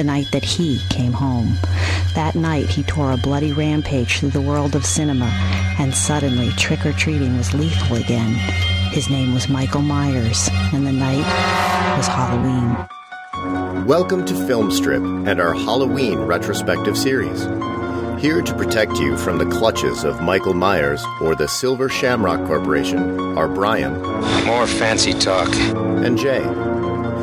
the night that he came home. That night, he tore a bloody rampage through the world of cinema, and suddenly, trick or treating was lethal again. His name was Michael Myers, and the night was Halloween. Welcome to Filmstrip and our Halloween retrospective series. Here to protect you from the clutches of Michael Myers or the Silver Shamrock Corporation are Brian. More fancy talk. And Jay.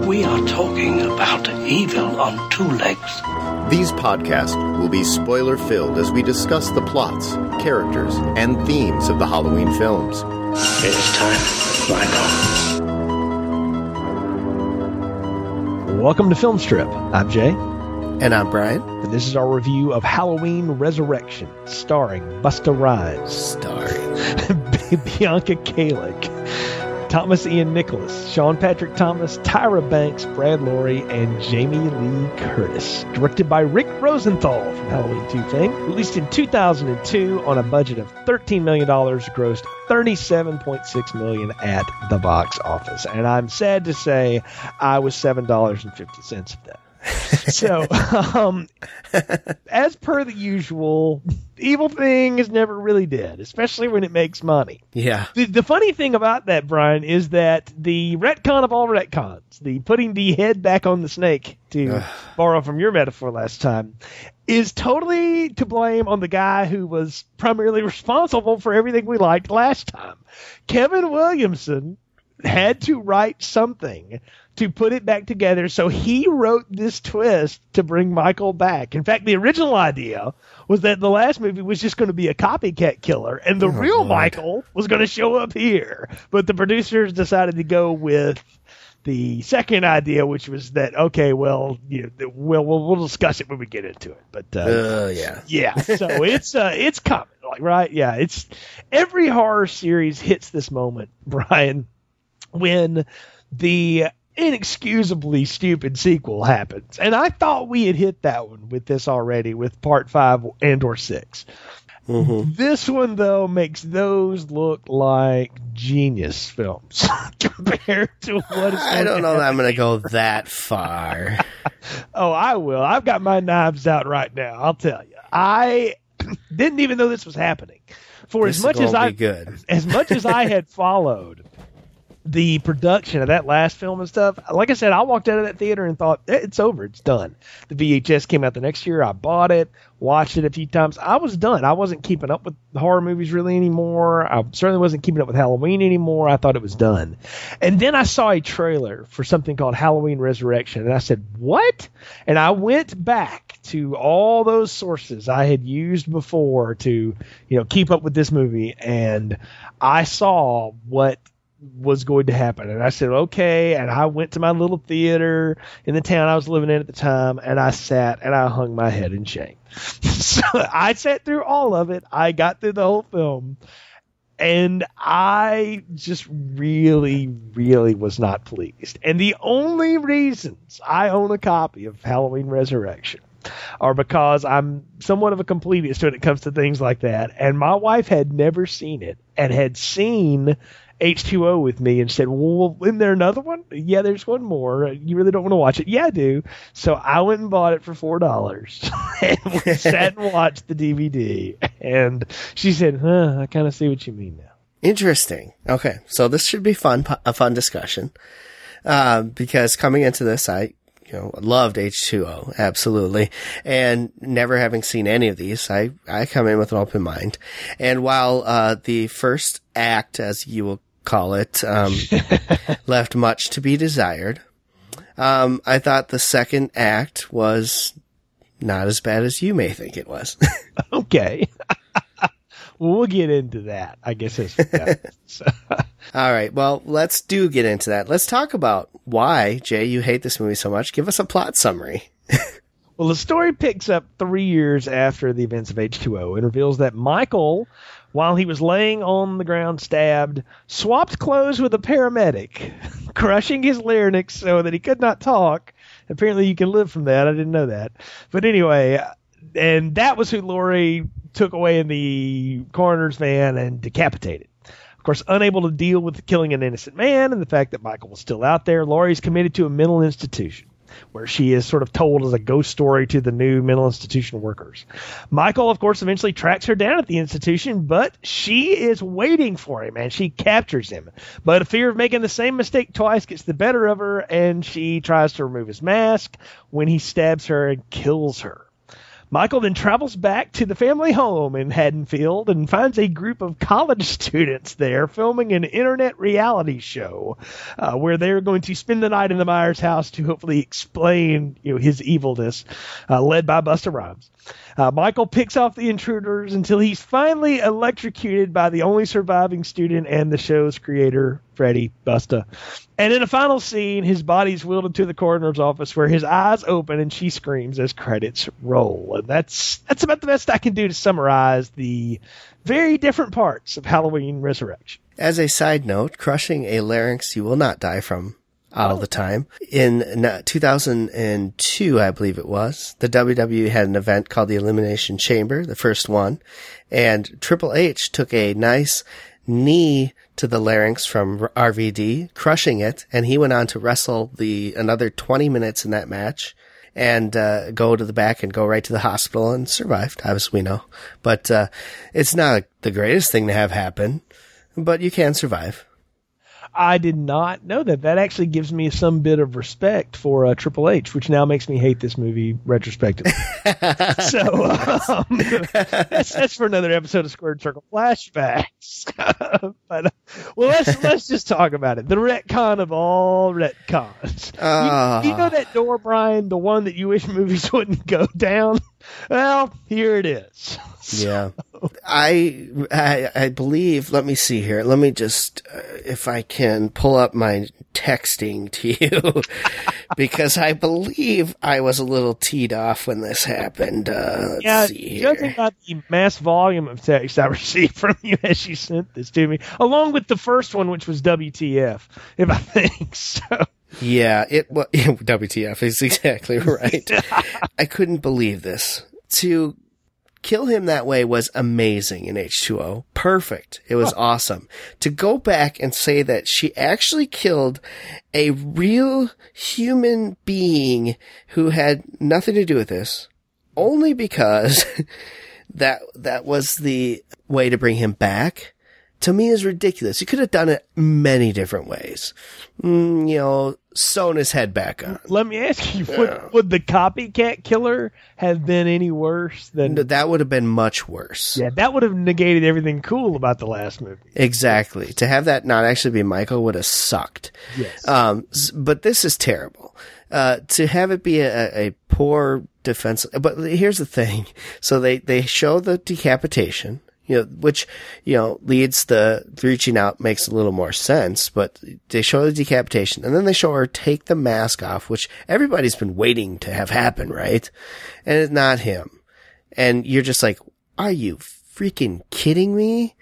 We are talking about evil on two legs. These podcasts will be spoiler filled as we discuss the plots, characters, and themes of the Halloween films. It is time to find out. Welcome to Filmstrip. I'm Jay. And I'm Brian. And this is our review of Halloween Resurrection, starring Busta Rhymes. Starring Bianca Kajlich. Thomas Ian Nicholas, Sean Patrick Thomas, Tyra Banks, Brad Loree, and Jamie Lee Curtis. Directed by Rick Rosenthal from Halloween 2 fame. Released in 2002 on a budget of $13 million, grossed 37.6 million at the box office. And I'm sad to say I was $7.50 of that. So, um, as per the usual, evil thing is never really dead, especially when it makes money. Yeah. The, the funny thing about that, Brian, is that the retcon of all retcons, the putting the head back on the snake, to borrow from your metaphor last time, is totally to blame on the guy who was primarily responsible for everything we liked last time. Kevin Williamson had to write something to put it back together. So he wrote this twist to bring Michael back. In fact, the original idea was that the last movie was just going to be a copycat killer and the oh, real Lord. Michael was going to show up here. But the producers decided to go with the second idea, which was that okay, well, you know, we'll, we'll we'll discuss it when we get into it. But uh, uh yeah, yeah. So it's uh, it's coming, like right, yeah. It's every horror series hits this moment, Brian, when the inexcusably stupid sequel happens. And I thought we had hit that one with this already with part five and or 6 mm-hmm. This one though makes those look like genius films compared to what is. I don't know that I'm going to go that far. oh, I will. I've got my knives out right now. I'll tell you. I didn't even know this was happening. For this as much as I good. as much as I had followed the production of that last film and stuff, like I said, I walked out of that theater and thought eh, it's over, it's done. The VHS came out the next year. I bought it, watched it a few times. I was done. I wasn't keeping up with horror movies really anymore. I certainly wasn't keeping up with Halloween anymore. I thought it was done. And then I saw a trailer for something called Halloween Resurrection, and I said, "What?" And I went back to all those sources I had used before to, you know, keep up with this movie, and I saw what was going to happen. And I said, okay. And I went to my little theater in the town I was living in at the time, and I sat and I hung my head in shame. so I sat through all of it. I got through the whole film. And I just really, really was not pleased. And the only reasons I own a copy of Halloween Resurrection are because I'm somewhat of a completist when it comes to things like that. And my wife had never seen it and had seen H2O with me and said, Well, isn't there another one? Yeah, there's one more. You really don't want to watch it? Yeah, I do. So I went and bought it for $4 and we sat and watched the DVD. And she said, Huh, I kind of see what you mean now. Interesting. Okay. So this should be fun, a fun discussion. Uh, because coming into this, I, you know, loved H2O, absolutely. And never having seen any of these, I, I come in with an open mind. And while, uh, the first act, as you will call it, um, left much to be desired. Um, I thought the second act was not as bad as you may think it was. okay. well, we'll get into that, I guess. All right. Well, let's do get into that. Let's talk about why, Jay, you hate this movie so much. Give us a plot summary. well, the story picks up three years after the events of H2O and reveals that Michael while he was laying on the ground stabbed, swapped clothes with a paramedic, crushing his larynx so that he could not talk. Apparently, you can live from that. I didn't know that. But anyway, and that was who Laurie took away in the coroner's van and decapitated. Of course, unable to deal with killing an innocent man and the fact that Michael was still out there, Laurie's committed to a mental institution. Where she is sort of told as a ghost story to the new mental institution workers. Michael, of course, eventually tracks her down at the institution, but she is waiting for him and she captures him. But a fear of making the same mistake twice gets the better of her and she tries to remove his mask when he stabs her and kills her. Michael then travels back to the family home in Haddonfield and finds a group of college students there filming an internet reality show uh, where they're going to spend the night in the Myers house to hopefully explain you know, his evilness, uh, led by Busta Rhymes. Uh, Michael picks off the intruders until he's finally electrocuted by the only surviving student and the show's creator, Freddie Busta. And in a final scene, his body's wheeled into the coroner's office where his eyes open and she screams as credits roll. And that's that's about the best I can do to summarize the very different parts of Halloween Resurrection. As a side note, crushing a larynx you will not die from all oh. the time. In 2002, I believe it was, the WWE had an event called the Elimination Chamber, the first one, and Triple H took a nice knee to the larynx from RVD, crushing it, and he went on to wrestle the another 20 minutes in that match and uh, go to the back and go right to the hospital and survived. as we know, but uh, it's not the greatest thing to have happen, but you can survive. I did not know that. That actually gives me some bit of respect for uh, Triple H, which now makes me hate this movie retrospectively. so um, that's, that's for another episode of Squared Circle Flashbacks. but uh, well, let's let's just talk about it. The retcon of all retcons. Uh. You, you know that door, Brian, the one that you wish movies wouldn't go down. Well, here it is. Yeah, I, I I believe. Let me see here. Let me just, uh, if I can pull up my texting to you, because I believe I was a little teed off when this happened. Uh, let's yeah, see judging here. by the mass volume of text I received from you as you sent this to me, along with the first one, which was WTF, if I think so. Yeah, it was WTF is exactly right. I couldn't believe this. To kill him that way was amazing in H2O. Perfect. It was awesome. To go back and say that she actually killed a real human being who had nothing to do with this only because that that was the way to bring him back to me is ridiculous. You could have done it many different ways. Mm, you know, sewn his head back on. Let me ask you, would, would the copycat killer have been any worse than? No, That would have been much worse. Yeah, that would have negated everything cool about the last movie. Exactly. To have that not actually be Michael would have sucked. Yes. Um, but this is terrible. Uh, to have it be a, a poor defense, but here's the thing. So they, they show the decapitation, you know, which, you know, leads the reaching out makes a little more sense, but they show the decapitation and then they show her take the mask off, which everybody's been waiting to have happen, right? And it's not him. And you're just like, are you freaking kidding me?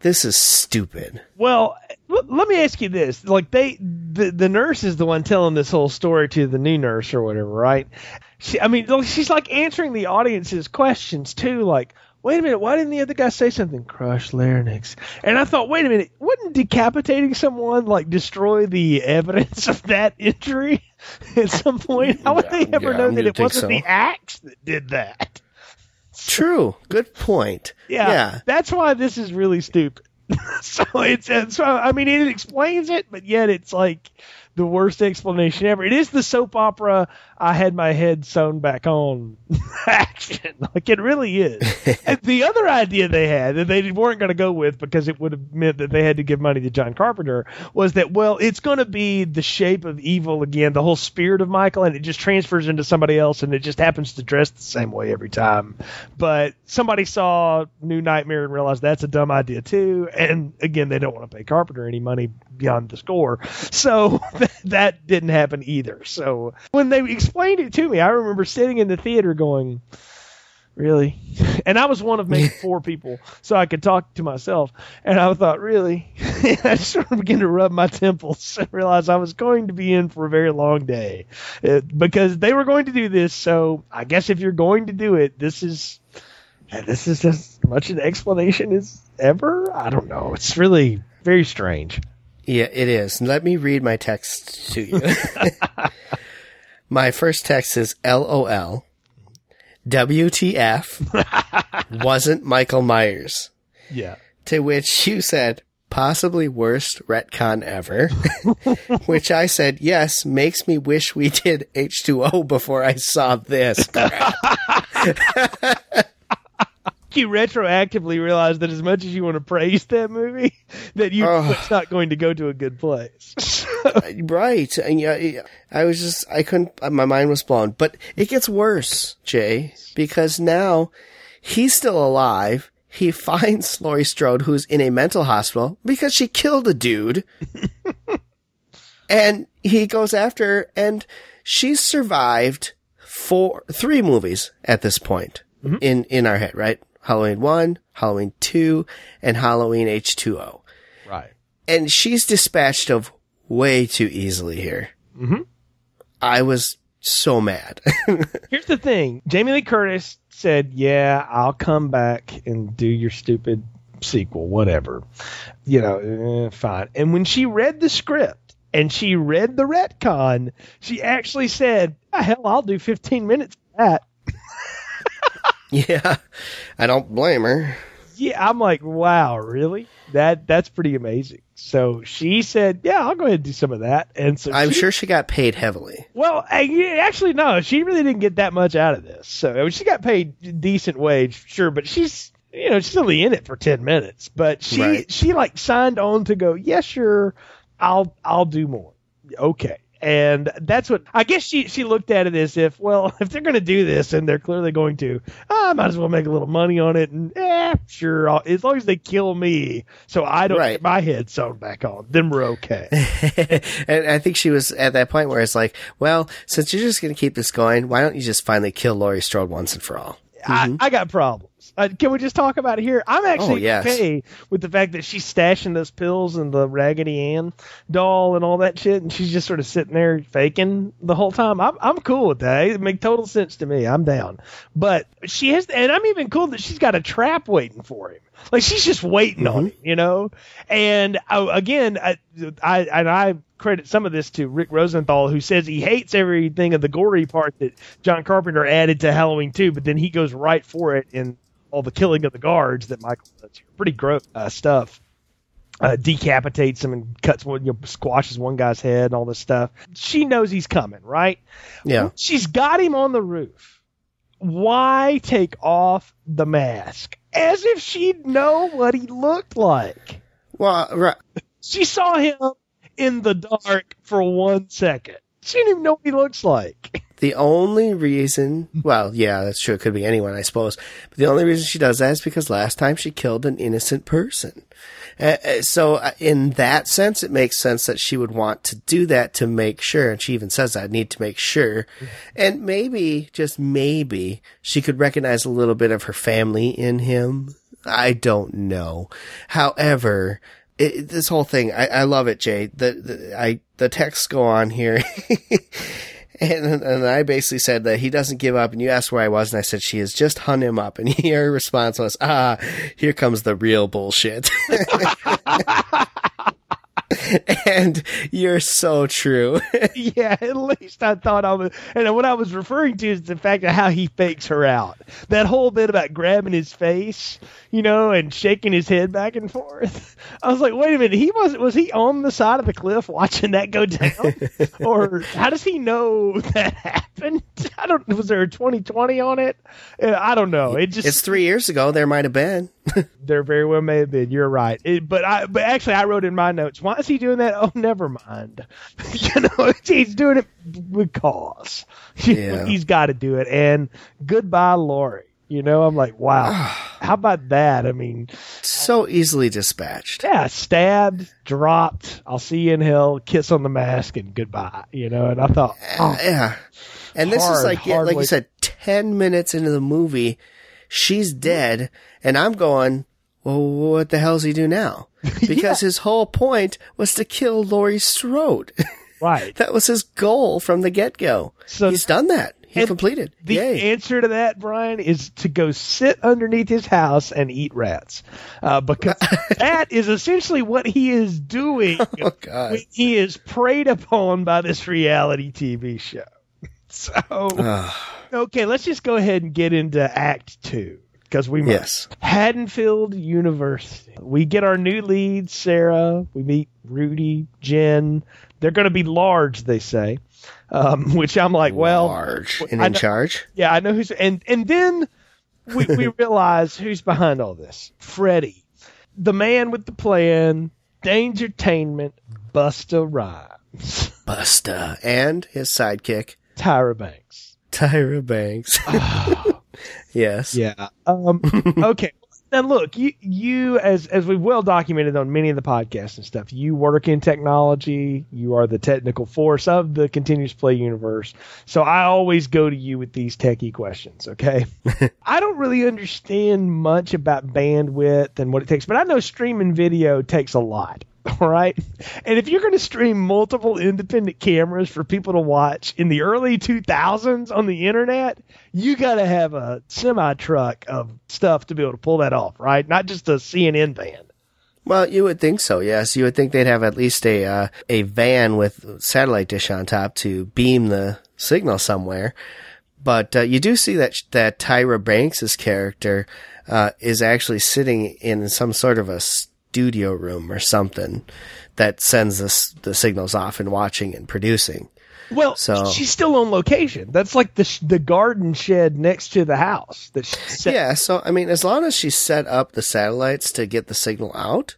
This is stupid. Well, l- let me ask you this: like they, the the nurse is the one telling this whole story to the new nurse or whatever, right? She, I mean, she's like answering the audience's questions too, like. Wait a minute, why didn't the other guy say something? Crush larynx. And I thought, wait a minute, wouldn't decapitating someone like destroy the evidence of that injury at some point? How would they ever yeah, know that it wasn't so. the axe that did that? True. Good point. Yeah, Yeah. that's why this is really stupid. so it's, it's I mean it explains it, but yet it's like the worst explanation ever. It is the soap opera. I had my head sewn back on action. Like it really is. and the other idea they had that they weren't going to go with because it would have meant that they had to give money to John Carpenter was that well it's going to be the shape of evil again, the whole spirit of Michael, and it just transfers into somebody else, and it just happens to dress the same way every time. But somebody saw New Nightmare and realized that's a dumb idea too. And again, they don't want to pay Carpenter any money beyond the score, so that didn't happen either. So when they explained it to me, I remember sitting in the theater going, "Really?" And I was one of maybe four people, so I could talk to myself. And I thought, "Really?" I sort of began to rub my temples and realize I was going to be in for a very long day uh, because they were going to do this. So I guess if you're going to do it, this is this is as much an explanation as ever. I don't know. It's really very strange. Yeah, it is. Let me read my text to you. My first text is LOL. WTF wasn't Michael Myers. Yeah. To which you said, possibly worst retcon ever. which I said, yes, makes me wish we did H2O before I saw this. crap." You retroactively realize that as much as you want to praise that movie, that you Ugh. it's not going to go to a good place. right. And yeah, I was just, I couldn't, uh, my mind was blown. But it gets worse, Jay, because now he's still alive. He finds Laurie Strode, who's in a mental hospital because she killed a dude. and he goes after her and she's survived four, three movies at this point mm-hmm. in, in our head, right? Halloween 1, Halloween 2, and Halloween H2O. right. And she's dispatched of way too easily here. Mm-hmm. I was so mad. Here's the thing Jamie Lee Curtis said, Yeah, I'll come back and do your stupid sequel, whatever. You know, eh, fine. And when she read the script and she read the retcon, she actually said, "Ah, Hell, I'll do 15 minutes of that. yeah. I don't blame her. Yeah, I'm like, wow, really? That that's pretty amazing. So she said, yeah, I'll go ahead and do some of that. And so I'm she- sure she got paid heavily. Well, actually, no, she really didn't get that much out of this. So I mean, she got paid decent wage, sure, but she's you know she's only in it for ten minutes. But she Right. she like signed on to go, yes, sure, I'll I'll do more. Okay. And that's what I guess she she looked at it as if well if they're going to do this and they're clearly going to I might as well make a little money on it and eh sure I'll, as long as they kill me so I don't Right. get my head sewn back on then we're okay and I think she was at that point where it's like, well, since you're just going to keep this going, why don't you just finally kill Laurie Strode once and for all? I, I got problems. Uh, can we just talk about it here? I'm actually Oh, yes. okay with the fact that she's stashing those pills and the Raggedy Ann doll and all that shit, and she's just sort of sitting there faking the whole time. I'm I'm cool with that. It makes total sense to me. I'm down. But she has, and I'm even cool that she's got a trap waiting for him. Like she's just waiting on him, you know. And uh, again, I, I and I credit some of this to Rick Rosenthal, who says he hates everything of the gory part that John Carpenter added to Halloween 2, but then he goes right for it in all the killing of the guards that Michael does. Pretty gross uh, stuff. Uh, decapitates him and cuts one, you know, squashes one guy's head and all this stuff. She knows he's coming, right? Yeah. She's got him on the roof. Why take off the mask? As if she'd know what he looked like. Well, right. She saw him in the dark for one second. She didn't even know what he looks like. The only reason, well, yeah, that's true. It could be anyone, I suppose. But the only reason she does that is because last time she killed an innocent person. Uh, uh, so, uh, in that sense, it makes sense that she would want to do that to make sure. And she even says that, need to make sure. And maybe, just maybe, she could recognize a little bit of her family in him. I don't know. However, it, this whole thing, I, I love it, Jay. The, the I the texts go on here, and and I basically said that he doesn't give up. And you asked where I was, and I said she has just hung him up. And your response was, "Ah, here comes the real bullshit." and you're so true. yeah, at least I thought I was. And what I was referring to is the fact of how he fakes her out. That whole bit about grabbing his face, you know, and shaking his head back and forth. I was like, wait a minute, he was was he on the side of the cliff watching that go down, or how does he know that happened? I don't. Was there a 2020 on it? I don't know. It just it's three years ago. There might have been. there very well may have been. You're right. It, but I, but actually, I wrote in my notes. Why he doing that? Oh, never mind. you know, he's doing it because Yeah. he's got to do it. And goodbye, Laurie. You know, I'm like, wow. How about that? I mean, so easily dispatched. yeah, stabbed, dropped. I'll see you in hell. Kiss on the mask, and goodbye. You know, and I thought, uh, oh, Yeah. And this Hard, is like, yeah, like way- you said, 10 minutes into the movie, she's dead, and I'm going, well, what the hell does he do now? Because his whole point was to kill Laurie Strode. right. that was his goal from the get go. So- He's done that. He completed. The Yay. answer to that, Brian, is to go sit underneath his house and eat rats, uh, because that is essentially what he is doing Oh, God. he is preyed upon by this reality TV show. so, okay, let's just go ahead and get into Act Two because we Yes. Haddonfield University. We get our new lead, Sarah. We meet Rudy, Jen. They're going to be large, they say. Um, which I'm like, well, Large and in know- charge. yeah, I know who's and and then we, we realize who's behind all this. Freddie, the man with the plan, Dangertainment, Busta Rhymes, Busta and his sidekick, Tyra Banks. Tyra Banks. yes. Yeah. Um, okay. Now look, you you as as we've well documented on many of the podcasts and stuff, you work in technology. You are the technical force of the continuous play universe. So I always go to you with these techie questions. Okay. I don't really understand much about bandwidth and what it takes, but I know streaming video takes a lot. All right. And if you're going to stream multiple independent cameras for people to watch in the early 2000s on the internet, you got to have a semi truck of stuff to be able to pull that off, right? Not just a CNN van. Well, you would think so. Yes, you would think they'd have at least a uh, a van with satellite dish on top to beam the signal somewhere. But uh, you do see that that Tyra Banks's character uh, is actually sitting in some sort of a studio room or something that sends the the signals off and watching and producing. Well, So- she's still on location. That's like the sh- the garden shed next to the house. That set- Yeah, so I mean, as long as she set up the satellites to get the signal out,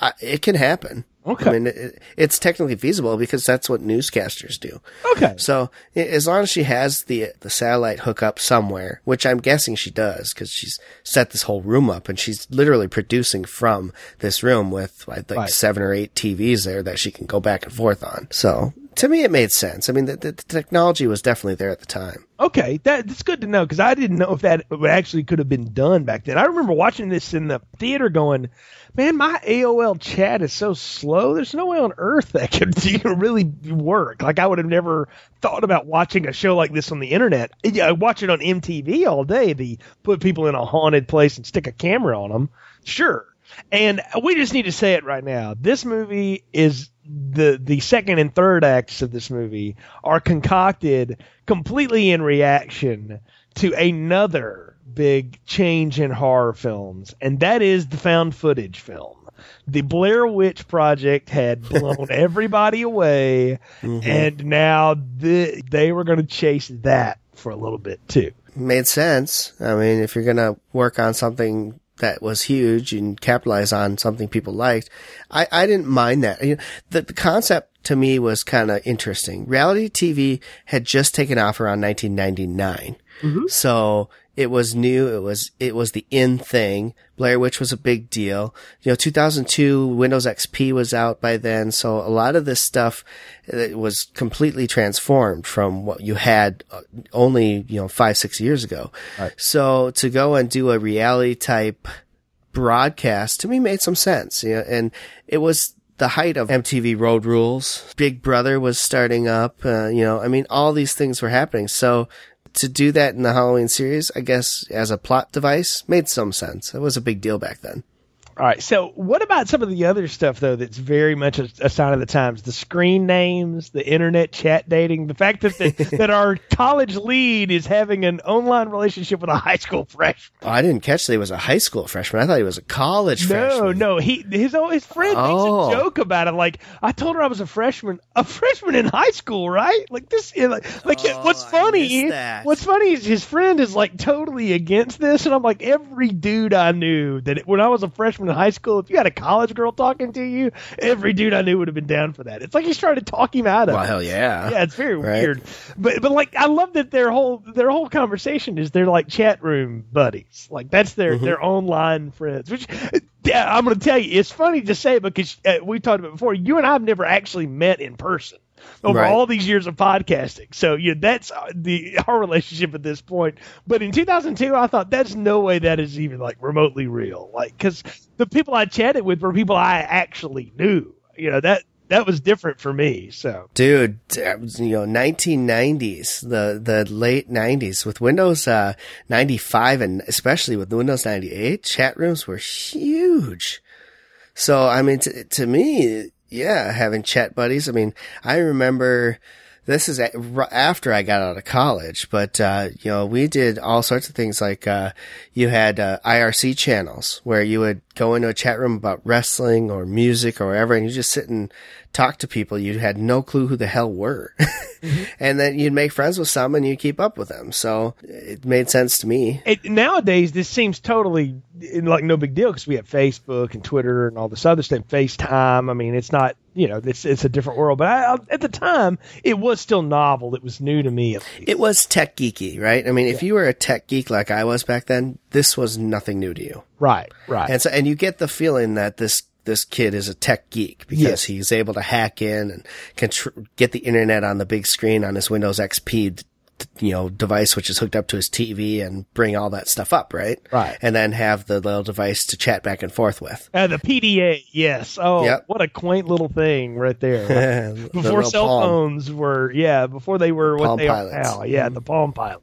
I, it can happen. Okay. I mean, it, it's technically feasible because that's what newscasters do. Okay. So as long as she has the the satellite hookup somewhere, which I'm guessing she does, because she's set this whole room up and she's literally producing from this room with like, Right. seven or eight TVs there that she can go back and forth on. So to me, it made sense. I mean, the, the, technology was definitely there at the time. Okay, that, that's good to know because I didn't know if that actually could have been done back then. I remember watching this in the theater, going, "Man, my AOL chat is so slow. There's no way on earth that could you know, really work. Like I would have never thought about watching a show like this on the internet. I watch it on MTV all day. The put people in a haunted place and stick a camera on them. Sure, and we just need to say it right now. This movie is the the second and third acts of this movie are concocted completely in reaction to another big change in horror films, and that is the found footage film. The Blair Witch Project had blown everybody away, mm-hmm. and now the, they were going to chase that for a little bit too. made sense. I mean, if you're gonna work on something that was huge and capitalize on something people liked, I, I didn't mind that. You know, the, the concept to me was kind of interesting. Reality TV had just taken off around 1999. So it was new. It was, it was the in thing. Blair Witch was a big deal. You know, 2002 Windows XP was out by then. So a lot of this stuff uh, was completely transformed from what you had uh, only, you know, five, six years ago. So to go and do a reality type broadcast to me made some sense. You know, and it was the height of MTV Road Rules. Big Brother was starting up. Uh, you know, I mean, all these things were happening. So to do that in the Halloween series, I guess as a plot device made some sense. It was a big deal back then. All right. So, what about some of the other stuff though? That's very much a, a sign of the times. The screen names, the internet chat dating, the fact that the, that our college lead is having an online relationship with a high school freshman. Oh, I didn't catch that he was a high school freshman. I thought he was a college No, freshman. no. He his his friend Oh. makes a oh. joke about it. Like I told her I was a freshman, a freshman in high school, right? Like this. Like, like Oh, what's funny? What's funny is his friend is like totally against this, and I'm like every dude I knew that it, when I was a freshman in high school, if you had a college girl talking to you, every dude I knew would have been down for that. It's like he's trying to talk him out of Well, it. hell yeah. Yeah, it's very Right. weird. But but like I love that their whole their whole conversation is they're like chat room buddies. Like that's their Mm-hmm. their online friends. Which yeah, I'm going to tell you, it's funny to say because uh, we talked about it before. You and I have never actually met in person over Right. all these years of podcasting. So you know, that's uh, the our relationship at this point. But in 2002, I thought that's no way that is even like remotely real. Like because the people I chatted with were people I actually knew. You know that that was different for me. So. Dude, that was, you know, 1990s, the, the late 90s with Windows, uh, 95 and especially with Windows 98, chat rooms were huge. So, I mean, to, to me, yeah, having chat buddies. I mean, I remember this is after I got out of college, but uh, you know, we did all sorts of things. Like uh, you had uh, IRC channels where you would go into a chat room about wrestling or music or whatever, and you just sit and talk to people you had no clue who the hell were, and then you'd make friends with some and you keep up with them. So it made sense to me. It, nowadays, this seems totally like no big deal because we have Facebook and Twitter and all this other stuff, FaceTime. I mean, it's not, you know, it's it's a different world. But I, I, at the time, it was still novel. It was new to me. It was tech geeky, right? I mean, if you were a tech geek like I was back then, this was nothing new to you. Right, right. And so, and you get the feeling that this this kid is a tech geek because Yes. he's able to hack in and contr- get the internet on the big screen on his Windows XP, you know, device which is hooked up to his TV and bring all that stuff up, right? Right. And then have the little device to chat back and forth with. Uh, the PDA, yes. Oh, Yep. what a quaint little thing right there. The before little cell Palm. phones were, yeah, before they were what Palm they Pilots. are now. Yeah, the Palm Pilot.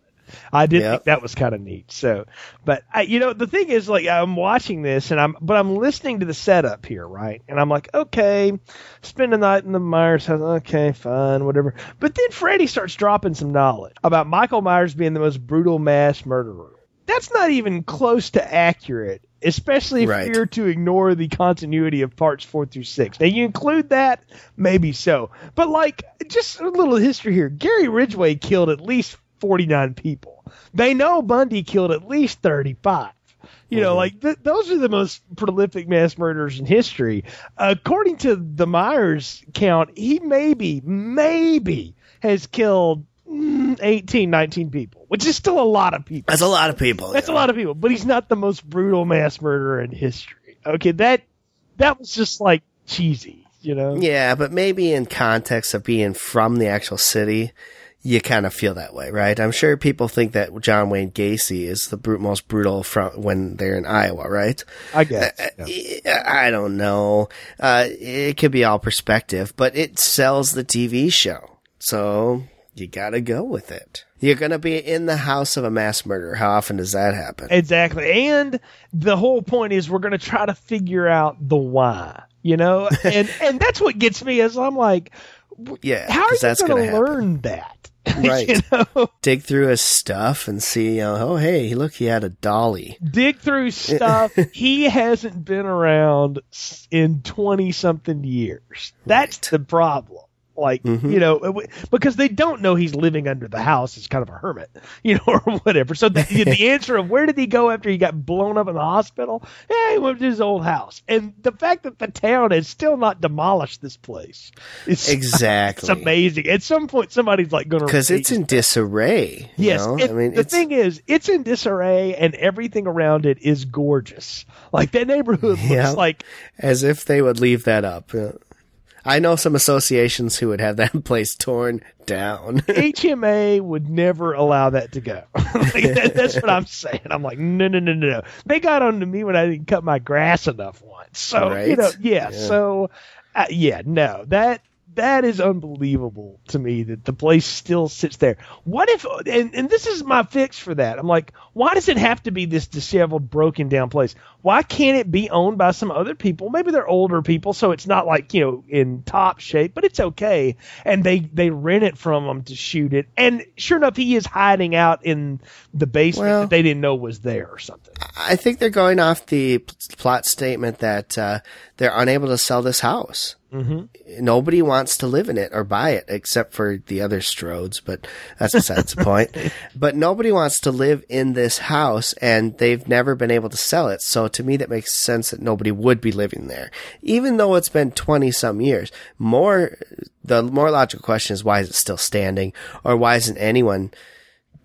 I did Yep. think that was kind of neat. So, but I, you know, the thing is, like, I'm watching this and I'm, but I'm listening to the setup here, right? And I'm like, okay, spend the night in the Myers house. Okay, fine, whatever. But then Freddy starts dropping some knowledge about Michael Myers being the most brutal mass murderer. That's not even close to accurate, especially if Right. you're to ignore the continuity of parts four through six. Now, you include that, maybe so. But, like, just a little history here Gary Ridgway killed at least 49 people. They know Bundy killed at least 35. You know, like th- those are the most prolific mass murderers in history. According to the Myers count, he maybe, maybe has killed mm, 18, 19 people, which is still a lot of people. That's a lot of people. That's a lot of people, but he's not the most brutal mass murderer in history. Okay, that that was just like cheesy, you know. Yeah, but maybe in context of being from the actual city, you kind of feel that way, right? I'm sure people think that John Wayne Gacy is the most brutal from when they're in Iowa, right? I guess. Uh, yeah. I don't know. Uh, it could be all perspective, but it sells the TV show. So you gotta go with it. You're gonna be in the house of a mass murderer. How often does that happen? Exactly. And the whole point is we're going to try to figure out the why, you know? And and that's what gets me is I'm like, Yeah, how are you that's going gonna to happen. learn that? Right. you know, Dig through his stuff and see, you know, oh, hey, look, he had a dolly. dig through stuff. he hasn't been around in 20 something years. That's Right. the problem. Like, Mhm. you know, because they don't know he's living under the house as kind of a hermit, you know, or whatever. So the, the answer of where did he go after he got blown up in the hospital? Yeah, he went to his old house. And the fact that the town has still not demolished this place is Exactly. it's amazing. At some point, somebody's like going to Because it's in disarray. you Yes, know? it- I mean, the it's, thing is, it's in disarray, and everything around it is gorgeous. Like that neighborhood looks like as if they would leave that up. I know some associations who would have that place torn down. HMA would never allow that to go. like, that, that's what I'm saying. I'm like, no, no, no, no, no. They got on to me when I didn't cut my grass enough once. So you know, yeah. Yeah. So uh, yeah, no, that that is unbelievable to me that the place still sits there. What if? And and this is my fix for that. I'm like, why does it have to be this disheveled, broken down place? Why can't it be owned by some other people? Maybe they're older people, so it's not like you know in top shape, but it's okay. And they they rent it from them to shoot it. And sure enough, he is hiding out in the basement Well- that they didn't know was there or something. I think they're going off the plot statement that uh, they're unable to sell this house. Mm-hmm. Nobody wants to live in it or buy it except for the other Strodes, but that's besides the point. But nobody wants to live in this house and they've never been able to sell it. So to me, that makes sense that nobody would be living there. Even though it's been 20 some years, more, the more logical question is why is it still standing or why isn't anyone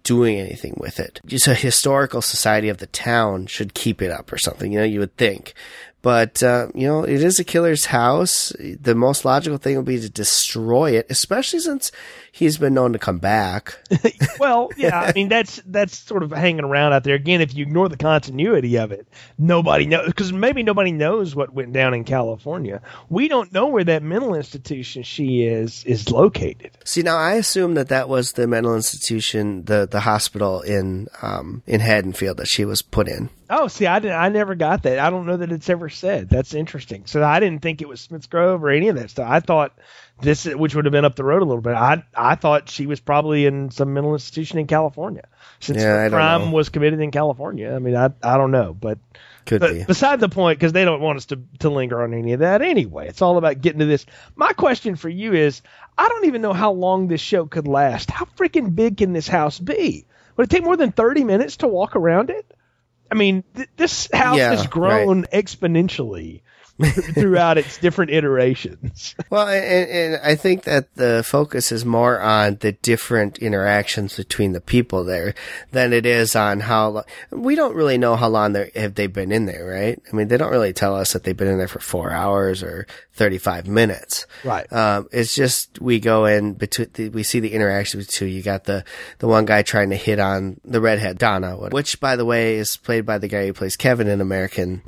doing anything with it. Just a historical society of the town should keep it up or something, you know, you would think. But, uh, you know, it is a killer's house. The most logical thing would be to destroy it, especially since he's been known to come back. well, yeah, I mean that's that's sort of hanging around out there. Again, if you ignore the continuity of it, nobody knows because maybe nobody knows what went down in California. We don't know where that mental institution she is is located. See, now I assume that that was the mental institution, the, the hospital in, um, in Haddonfield that she was put in. Oh, see, I didn't. I never got that. I don't know that it's ever said. That's interesting. So I didn't think it was Smiths Grove or any of that stuff. I thought this, which would have been up the road a little bit. I I thought she was probably in some mental institution in California since Yeah, the crime was committed in California. I mean, I I don't know, but Could but be. beside the point, because they don't want us to, to linger on any of that anyway. It's all about getting to this. My question for you is I don't even know how long this show could last. How freaking big can this house be? Would it take more than 30 minutes to walk around it? I mean, th- this house Yeah, has grown exponentially throughout its different iterations. Well, and, and I think that the focus is more on the different interactions between the people there than it is on how long. We don't really know how long they have they been in there, right? I mean, they don't really tell us that they've been in there for four hours or thirty-five minutes. Right. Um, it's just we go in between. The, we see the interaction between. You got the the one guy trying to hit on the redhead Donna, which by the way is played by the guy who plays Kevin in American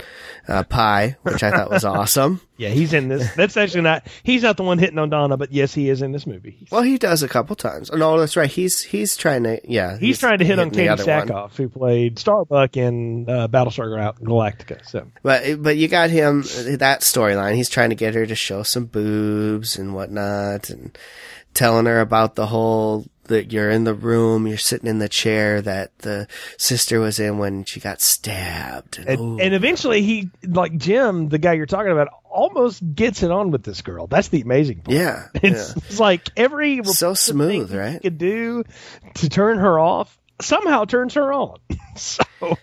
uh, Pie, which I thought was awesome. Yeah, he's in this. That's actually not. He's not the one hitting on Donna, but yes, he is in this movie. He's, Well, he does a couple times. No, that's right. He's he's trying to yeah. he's trying to hit on Katee other one. Who played Starbuck in uh, Battlestar Galactica. So But but you got him that storyline. He's trying to get her to show some boobs and whatnot, and telling her about the whole that you're in the room, you're sitting in the chair that the sister was in when she got stabbed. And, And, and eventually, he like Jim, the guy you're talking about, almost gets it on with this girl. That's the amazing part. yeah, It's, yeah. it's like every So smooth, right? Could do to turn her off somehow turns her on. so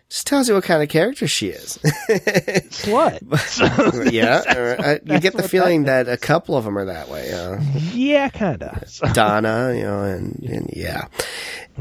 just tells you what kind of character she is. slut. So, yeah, or, uh, you get the feeling that a couple of them are that way. Uh, yeah, kind of. So, Donna, you know, and, and yeah.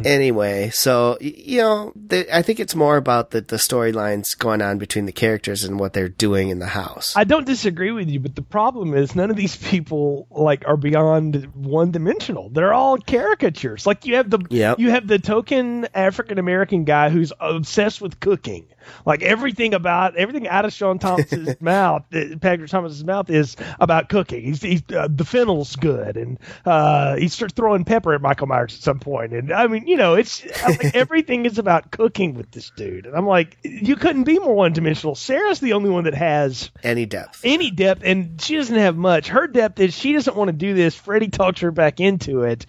Anyway, so you know, the, I think it's more about the the storylines going on between the characters and what they're doing in the house. I don't disagree with you, but the problem is none of these people like are beyond one dimensional. They're all caricatures. Like you have the Yep. you have the token African American guy who's obsessed with cooking. Like everything about everything out of Sean Thomas's mouth, uh, Patrick Thomas's mouth is about cooking. He's, he's uh, the fennel's good, and uh, he starts throwing pepper at Michael Myers at some point. And I mean, you know, it's like, everything is about cooking with this dude. And I'm like, you couldn't be more one dimensional. Sarah's the only one that has Any depth. any depth, and she doesn't have much. Her depth is she doesn't want to do this. Freddie talks her back into it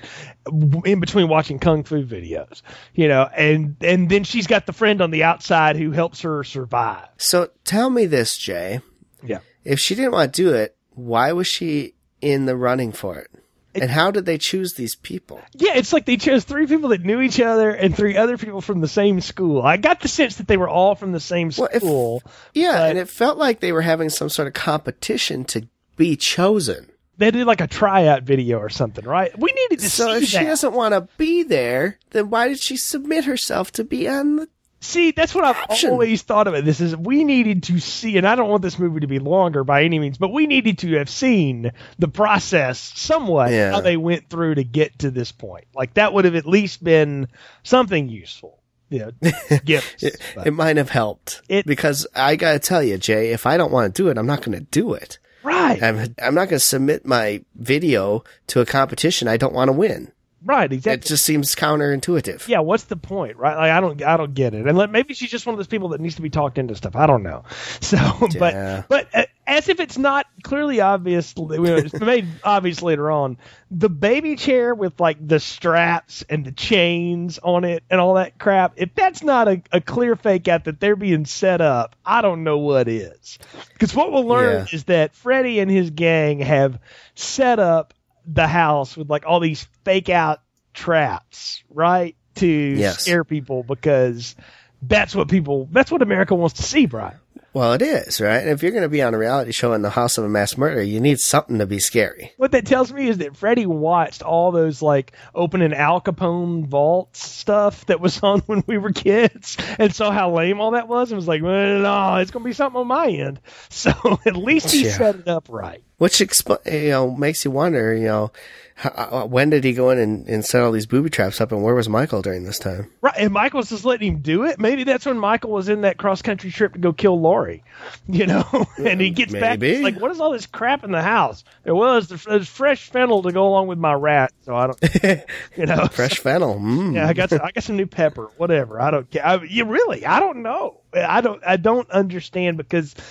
in between watching kung fu videos, you know, and and then she's got the friend on the outside who helps her survive. So tell me this, Jay. Yeah. If she didn't want to do it, why was she in the running for it? And how did they choose these people? Yeah, it's like they chose three people that knew each other and three other people from the same school. I got the sense that they were all from the same Well, if- school. Yeah, and it felt like they were having some sort of competition to be chosen. They did like a tryout video or something, right? We needed to So see if she doesn't want to be there, then why did she submit herself to be on the See, that's what I've Action. always thought of it. This is we needed to see, and I don't want this movie to be longer by any means, but we needed to have seen the process somewhat Yeah. how they went through to get to this point. Like that would have at least been something useful. You know, gifts. It, it might have helped It- because I gotta tell you, Jay, if I don't want to do it, I'm not going to do it. Right, I'm, I'm not going to submit my video to a competition I don't want to win. right, exactly. It just seems counterintuitive. yeah, what's the point, right? Like I don't, I don't get it. And like, maybe she's just one of those people that needs to be talked into stuff. I don't know. So, Yeah. but but uh, as if it's not clearly obvious, it's made obvious later on. The baby chair with like the straps and the chains on it and all that crap. If that's not a, a clear fake out that they're being set up, I don't know what is. Because what we'll learn Yeah. is that Freddy and his gang have set up the house with like all these fake out traps, right? To Yes. scare people because that's what people that's what America wants to see, Brian. Well, it is, right? And if you're going to be on a reality show in the house of a mass murder, you need something to be scary. What that tells me is that Freddie watched all those like opening Al Capone vault stuff that was on when we were kids and saw how lame all that was and was like, well, no, it's going to be something on my end. So at least he Yeah. set it up right. Which expl- you know makes you wonder. You know, how, uh, when did he go in and, and set all these booby traps up, and where was Michael during this time? Right, and Michael was just letting him do it. Maybe that's when Michael was in that cross country trip to go kill Laurie, you know. and he gets back, Maybe. he's like, "What is all this crap in the house?" There was there's fresh fennel to go along with my rat, so I don't, you know, Fresh fennel. Mm. Yeah, I got some, I got some new pepper. Whatever. I don't care. I, you really? I don't know. I don't. I don't understand because uh,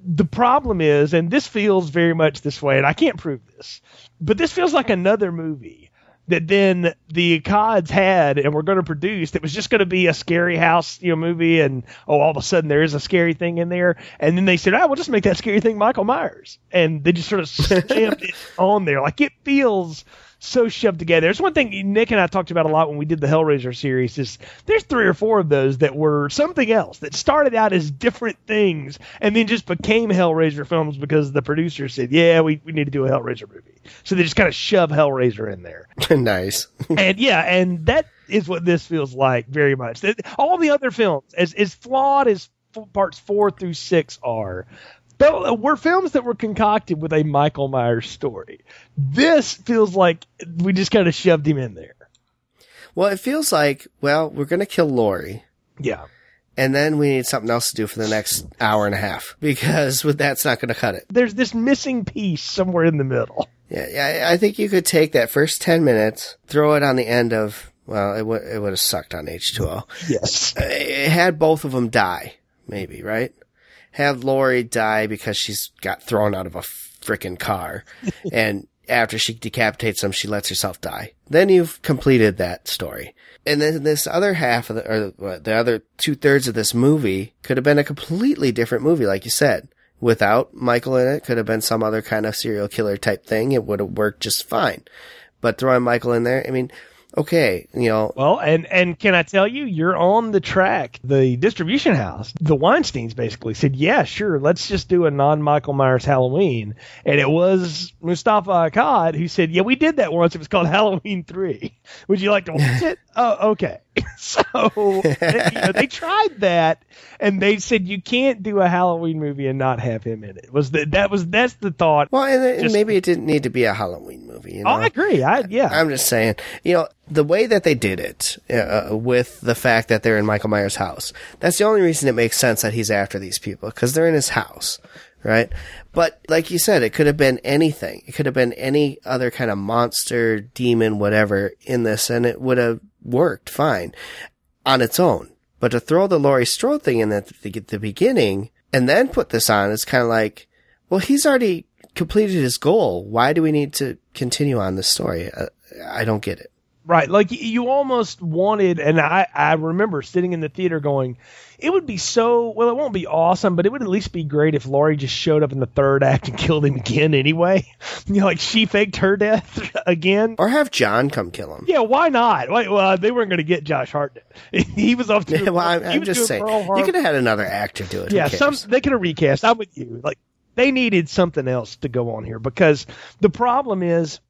the problem is, and this feels very much this way, and I can't prove this, but this feels like another movie that then the Akkads had and were going to produce that was just going to be a scary house, you know, movie, and oh, all of a sudden there is a scary thing in there, and then they said, "Ah, we'll just make that scary thing Michael Myers," and they just sort of jammed it on there. Like it feels so shoved together. There's one thing Nick and I talked about a lot when we did the Hellraiser series is there's three or four of those that were something else that started out as different things and then just became Hellraiser films because the producer said, yeah, we, we need to do a Hellraiser movie. So they just kind of shove Hellraiser in there. nice. and yeah, and that is what this feels like very much. All the other films, as, as flawed as parts four through six are, Uh, were films that were concocted with a Michael Myers story. This feels like we just kind of shoved him in there. Well, it feels like well, we're gonna kill Laurie. Yeah. And then we need something else to do for the next hour and a half because with that's not going to cut it. There's this missing piece somewhere in the middle. Yeah, yeah, I think you could take that first 10 minutes, throw it on the end of, well, it would, it would have sucked on H2O. Yes. Uh, it had both of them die, maybe, right? Have Laurie die because she's got thrown out of a frickin' car. and after she decapitates him, she lets herself die. Then you've completed that story. And then this other half of the, or the other two thirds of this movie could have been a completely different movie, like you said. Without Michael in it, could have been some other kind of serial killer type thing. It would have worked just fine. But throwing Michael in there, I mean, okay, you know, Well, and and can I tell you, you're on the track. The distribution house, the Weinstein's basically said, "Yeah, sure, let's just do a non-Michael Myers Halloween." And it was Moustapha Akkad who said, "Yeah, we did that once. It was called Halloween 3. Would you like to watch it?" oh, okay. so they, you know, they tried that, and they said you can't do a Halloween movie and not have him in it. Was that that was that's the thought? well, and, Just- maybe it didn't need to be a Halloween movie. You know? Oh, I agree. I yeah. I'm just saying, you know, the way that they did it, uh, with the fact that they're in Michael Myers' house, that's the only reason it makes sense that he's after these people, because they're in his house, right? But like you said, it could have been anything. It could have been any other kind of monster, demon, whatever in this, and it would have worked fine on its own. But to throw the Laurie Strode thing in at the, the beginning and then put this on, it's kind of like, well, he's already completed his goal. Why do we need to continue on this story? Uh, I don't get it. Right. Like you almost wanted, and I, I remember sitting in the theater going, it would be so, well, it won't be awesome, but it would at least be great if Laurie just showed up in the third act and killed him again anyway. You know, like she faked her death again. Or have John come kill him. Yeah, why not? Wait, well, they weren't going to get Josh Hartnett. he was off to. well, I'm, I'm just saying, you could have had another actor do it. Yeah, some they could have recast. I'm with you. Like they needed something else to go on here because the problem is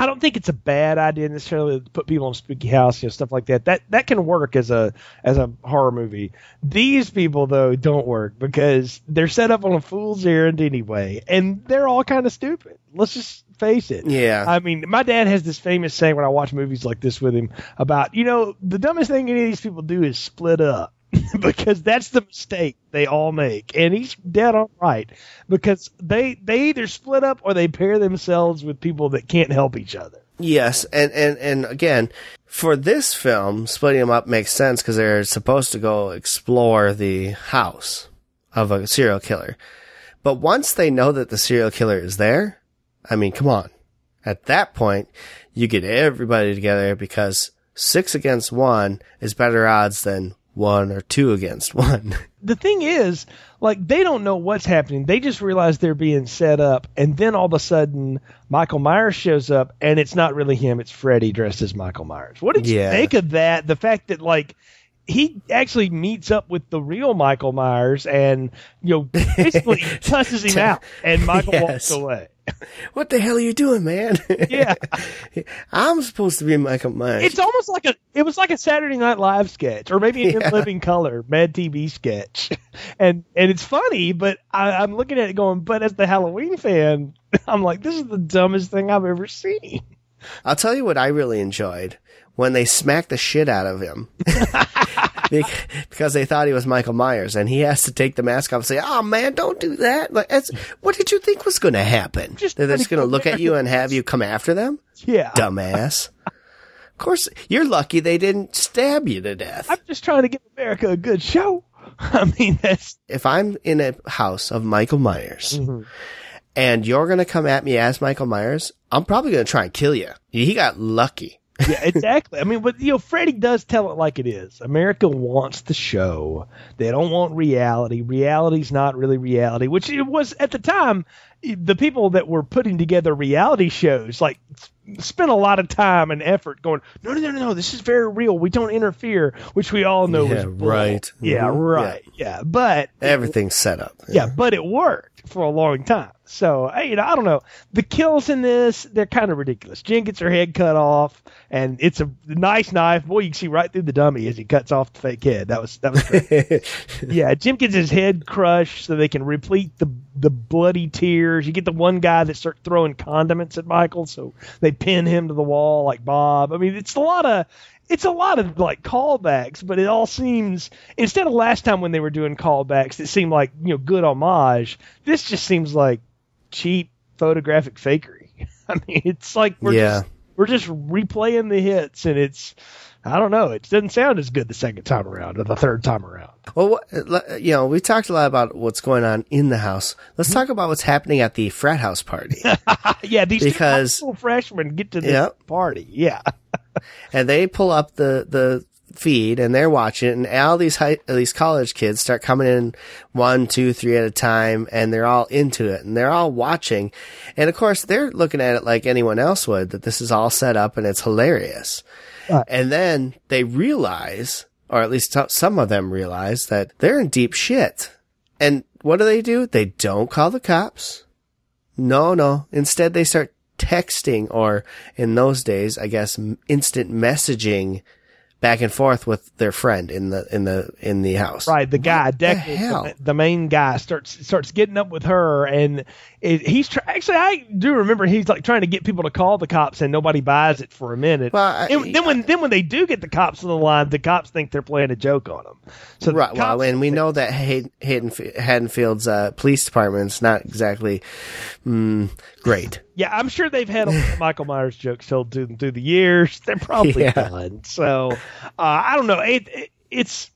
I don't think it's a bad idea necessarily to put people in spooky house, you know, stuff like that. That that can work as a as a horror movie. These people though don't work because they're set up on a fool's errand anyway, and they're all kind of stupid. Let's just face it. Yeah. I mean, my dad has this famous saying when I watch movies like this with him about, you know, the dumbest thing any of these people do is split up. because that's the mistake they all make. And he's dead on right. Because they they either split up or they pair themselves with people that can't help each other. Yes, and, and, and again, for this film, splitting them up makes sense because they're supposed to go explore the house of a serial killer. But once they know that the serial killer is there, I mean, come on. At that point, you get everybody together because six against one is better odds than one or two against one. The thing is, like they don't know what's happening. They just realize they're being set up, and then all of a sudden, Michael Myers shows up, and it's not really him; it's Freddy dressed as Michael Myers. What did Yeah. you think of that? The fact that like he actually meets up with the real Michael Myers, and you know basically cusses him out, and Michael Yes. walks away. what the hell are you doing, man? Yeah. I'm supposed to be Michael Myers. It's almost like a it was like a Saturday Night Live sketch, or maybe an Yeah. In Living Color Mad TV sketch, and and it's funny, but I, I'm looking at it going, but as the Halloween fan, I'm like, this is the dumbest thing I've ever seen. I'll tell you what I really enjoyed when they smacked the shit out of him because they thought he was Michael Myers, and he has to take the mask off and say, "Oh man, don't do that!" Like, what did you think was going to happen? Just They're just going to look at you and have you come after them, Yeah. dumbass. of course, you're lucky they didn't stab you to death. I'm just trying to give America a good show. I mean, that's if I'm in a house of Michael Myers Mm-hmm. and you're going to come at me as Michael Myers, I'm probably going to try and kill you. He got lucky. Yeah, exactly. I mean, but you know, Freddie does tell it like it is. America wants the show. They don't want reality. Reality's not really reality, which it was at the time. The people that were putting together reality shows like spent a lot of time and effort going, no, no, no, no, no, this is very real. We don't interfere, which we all know Yeah, is right. Yeah, Mhm. right. Yeah, but Everything's set up. yeah, but it worked for a long time. So, you know, I don't know. The kills in this, they're kind of ridiculous. Jen gets her head cut off, and it's a nice knife. Boy, you can see right through the dummy as he cuts off the fake head. That was that was yeah, Jim gets his head crushed so they can replete the the bloody tears. You get the one guy that starts throwing condiments at Michael, so they pin him to the wall like Bob. I mean, it's a lot of it's a lot of like callbacks, but it all seems instead of last time when they were doing callbacks, it seemed like you know good homage. This just seems like cheap photographic fakery. I mean, it's like we're Yeah. just we're just replaying the hits, and it's I don't know. It doesn't sound as good the second time around or the third time around. Well, you know, we talked a lot about what's going on in the house. Let's talk about what's happening at the frat house party. yeah, these Because- freshmen get to the party. Yeah, and they pull up the, the feed and they're watching it and all these high, these college kids start coming in one, two, three at a time and they're all into it and they're all watching. And of course they're looking at it like anyone else would that this is all set up and it's hilarious. Right. And then they realize, or at least some of them realize that they're in deep shit. And what do they do? They don't call the cops. No, no. Instead, they start texting or in those days, I guess, instant messaging back and forth with their friend in the, in the, in the house. right. The guy, hell? the, the main guy, starts starts getting up with her, and it, he's try- actually I do remember he's like trying to get people to call the cops, and nobody buys it for a minute. Well, I- and then when then when they do get the cops on the line, the cops think they're playing a joke on them. So the Right. Well, and we know that Hay- Hayden, Haddonfield's, uh, police department's not exactly, mm, great. Yeah, I'm sure they've had a lot of Michael Myers jokes told to them through the years. They're probably Yeah. done. So uh, I don't know. It, it, it's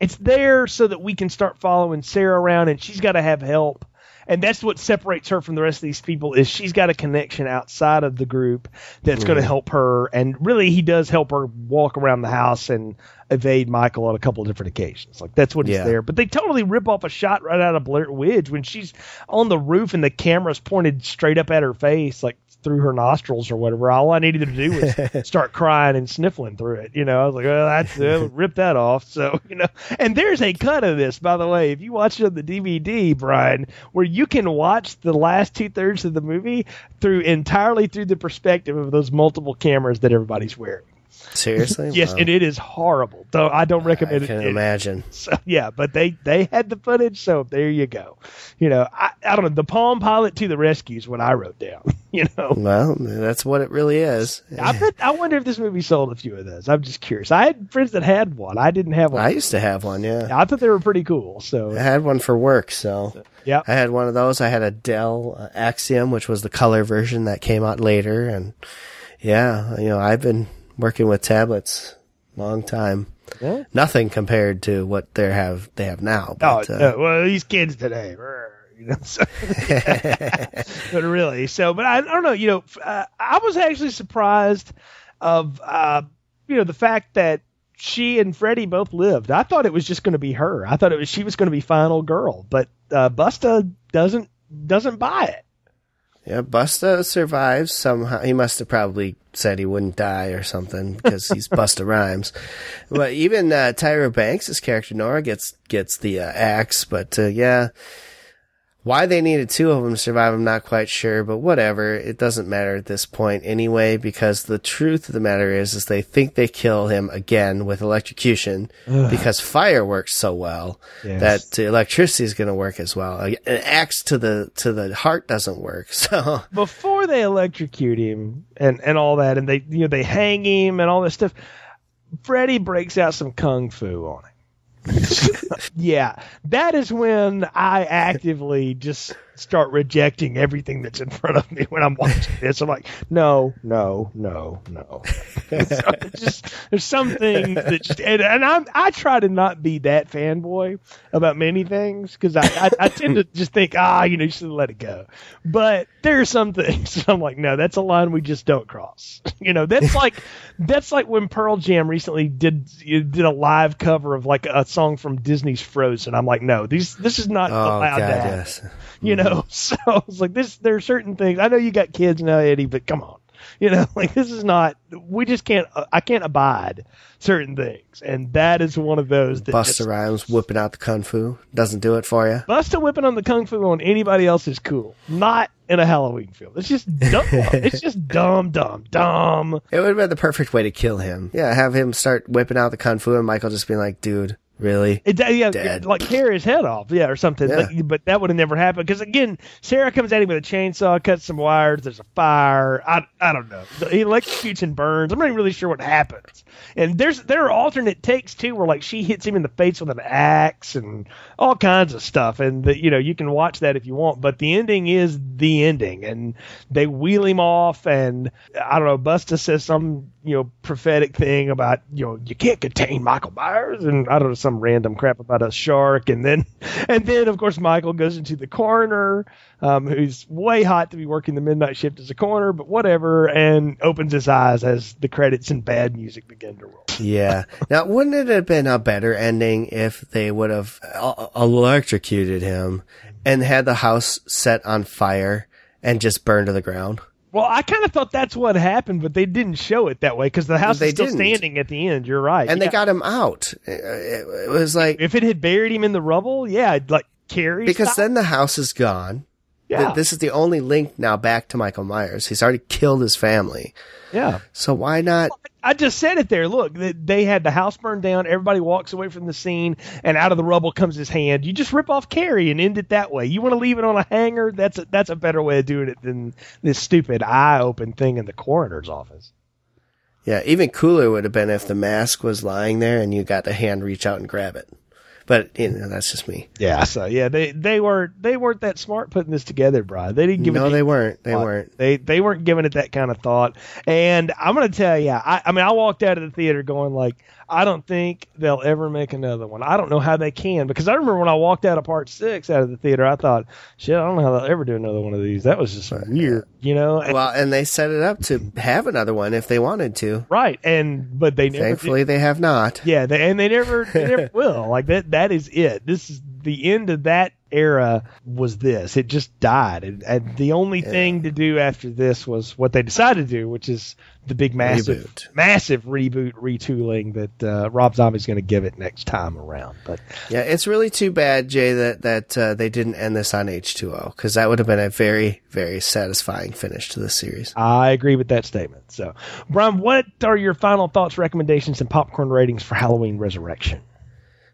it's there so that we can start following Sarah around, and she's got to have help. And that's what separates her from the rest of these people is she's got a connection outside of the group that's going to mm-hmm. help her. And really, he does help her walk around the house and evade Michael on a couple of different occasions. Like that's what he's Yeah. there. But they totally rip off a shot right out of Blair Witch when she's on the roof and the camera's pointed straight up at her face, like through her nostrils or whatever. All I needed to do was start crying and sniffling through it. You know, I was like, well, that's uh, rip that off. So you know, and there's a cut of this, by the way. If you watch it on the DVD, Brian, where you can watch the last two thirds of the movie through entirely through the perspective of those multiple cameras that everybody's wearing. Seriously? Yes, Wow. and it is horrible. Though I don't I recommend can it. imagine. So, yeah, but they they had the footage, so there you go. You know, I, I don't know. The Palm Pilot to the rescue is what I wrote down. You know, Well, that's what it really is. I bet I wonder if this movie sold a few of those. I'm just curious. I had friends that had one. I didn't have one. I used to have one, yeah. I thought they were pretty cool. So I had one for work, so yeah, I had one of those. I had a Dell uh, Axim, which was the color version that came out later, and yeah, you know, I've been working with tablets long time. Yeah. Nothing compared to what they have they have now. Oh, uh, well, these kids today, you know. So, but really, so, but I, I don't know. You know, uh, I was actually surprised of, uh, you know, the fact that she and Freddie both lived. I thought it was just going to be her. I thought it was she was going to be final girl, but uh, Busta doesn't doesn't buy it. Yeah, Busta survives somehow. He must have probably said he wouldn't die or something because he's Busta Rhymes. But even uh, Tyra Banks' character Nora gets gets the uh, axe. But uh, yeah, Why they needed two of them to survive, I'm not quite sure, but whatever. It doesn't matter at this point anyway, because the truth of the matter is, is they think they kill him again with electrocution because fire works so well Yes. that electricity is going to work as well. An axe to the to the heart doesn't work, so before they electrocute him and and all that, and they you know they hang him and all this stuff. Freddy breaks out some kung fu on him. yeah, that is when I actively just start rejecting everything that's in front of me when I'm watching this. I'm like, no, no, no, no. so just there's something that just and, and I'm I try to not be that fanboy about many things because I, I I tend to just think ah you know you should let it go, but there are some things I'm like no that's a line we just don't cross. you know that's like that's like when Pearl Jam recently did did a live cover of like a song from Disney's Frozen. I'm like no these this is not oh allowed god, to happen yes. you know. So I was like, this. There are certain things. I know you got kids now, Eddie, but come on, you know, like this is not. We just can't. uh, I can't abide certain things, and that is one of those. That Busta just, Rhymes whipping out the kung fu doesn't do it for you. Busta whipping on the kung fu on anybody else is cool. Not in a Halloween film. It's just dumb. it's just dumb, dumb, dumb. It would have been the perfect way to kill him. Yeah, have him start whipping out the kung fu, and Michael just being like, "Dude, really?" It, yeah, Dead. like tear his head off, yeah, or something. Yeah. Like, but that would have never happened because again, Sarah comes at him with a chainsaw, cuts some wires. There's a fire. I I don't know. He electrocutes and burns. I'm not even really sure what happens. And there's there are alternate takes too, where like she hits him in the face with an axe and all kinds of stuff. And the, you know you can watch that if you want. But the ending is the ending, and they wheel him off. And I don't know. Busta says some you know prophetic thing about you know you can't contain Michael Myers, and I don't know some random crap about a shark. And then and then of course Michael goes into the coroner, um, who's way hot to be working the midnight shift as a coroner, but whatever, and opens his eyes as the credits and bad music begin to roll. Yeah. now, wouldn't it have been a better ending if they would have electrocuted him and had the house set on fire and just burned to the ground? Well, I kind of thought that's what happened, but they didn't show it that way because the house They is still didn't. standing at the end. You're right, And Yeah. they got him out. It, it was like If it had buried him in the rubble, yeah, I'd like carry because then the house is gone. Th- yeah, This is the only link now back to Michael Myers. He's already killed his family. yeah. So why not? I just said it there. Look, they- they had the house burned down. Everybody walks away from the scene, and out of the rubble comes his hand. You just rip off Carrie and end it that way. You want to leave it on a hanger? That's a, that's a better way of doing it than this stupid eye open thing in the coroner's office. Yeah, even cooler would have been if the mask was lying there and you got the hand reach out and grab it. But you know, that's just me. Yeah. So yeah, they they weren't they weren't that smart putting this together, Brian. They didn't give No, it they weren't. They thought. weren't. They they weren't giving it that kind of thought. And I'm gonna tell you, I, I mean, I walked out of the theater going like, I don't think they'll ever make another one. I don't know how they can because I remember when I walked out of Part Six out of the theater, I thought, shit, I don't know how they'll ever do another one of these. That was just weird, you know? Well, and they set it up to have another one if they wanted to. right. And but they never. did. Thankfully, they have not. Yeah, they, and they never, they never will. Like that. That is it. This is the end of that era. Was this? It just died, and, and the only thing to do after this was what they decided to do, which is the big massive, Reboot. massive reboot, retooling that uh, Rob Zombie's going to give it next time around. But Yeah, it's really too bad, Jay, that that uh, they didn't end this on H two O because that would have been a very very satisfying finish to the series. I agree with that statement. So, Brian, what are your final thoughts, recommendations, and popcorn ratings for Halloween Resurrection?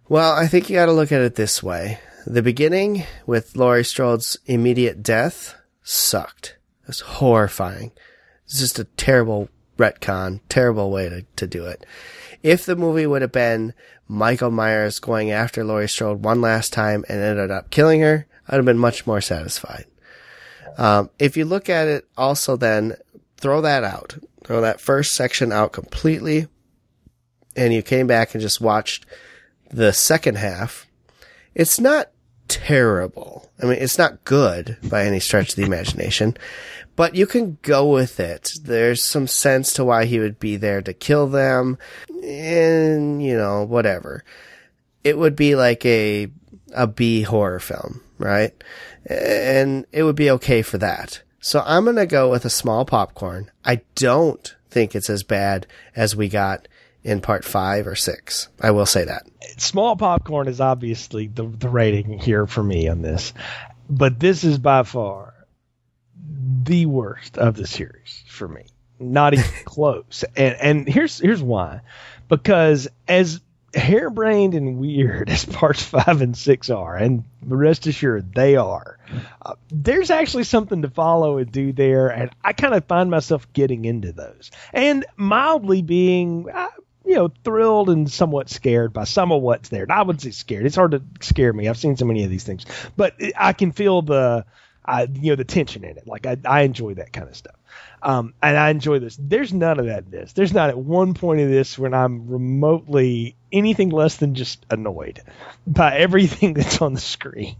Well, I think you got to look at it this way: the beginning with Laurie Strode's immediate death sucked. It was horrifying. It's just a terrible retcon, terrible way to, to do it. If the movie would have been Michael Myers going after Laurie Strode one last time and ended up killing her, I'd have been much more satisfied. Um, if you look at it also then, throw that out. Throw that first section out completely. And you came back and just watched the second half. It's not terrible. I mean, it's not good by any stretch of the imagination, but you can go with it. There's some sense to why he would be there to kill them and, you know, whatever. It would be like a, a B horror film, right? And it would be okay for that. So I'm going to go with a small popcorn. I don't think it's as bad as we got in part five or six. I will say that. small popcorn is obviously the the rating here for me on this. but this is by far the worst of the series for me. Not even close. And and here's here's why. Because as harebrained and weird as parts five and six are, and rest assured they are, uh, there's actually something to follow and do there, and I kind of find myself getting into those, and mildly being. Uh, you know, thrilled and somewhat scared by some of what's there. And I would say scared. It's hard to scare me. I've seen so many of these things, but I can feel the, uh, you know, the tension in it. Like I, I enjoy that kind of stuff. Um, and I enjoy this. There's none of that in this. There's not at one point in this when I'm remotely anything less than just annoyed by everything that's on the screen.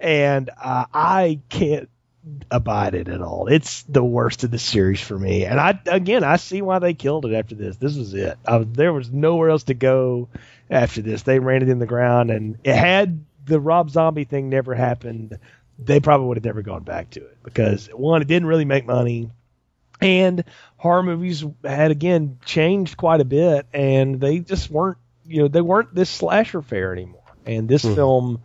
And uh, I can't abide it at all. It's the worst of the series for me. And I again, I see why they killed it after this. This was it. Was, there was nowhere else to go after this. They ran it in the ground, and it had the Rob Zombie thing never happened. They probably would have never gone back to it because one, it didn't really make money and horror movies had again changed quite a bit and they just weren't you know they weren't this slasher fare anymore and this mm. film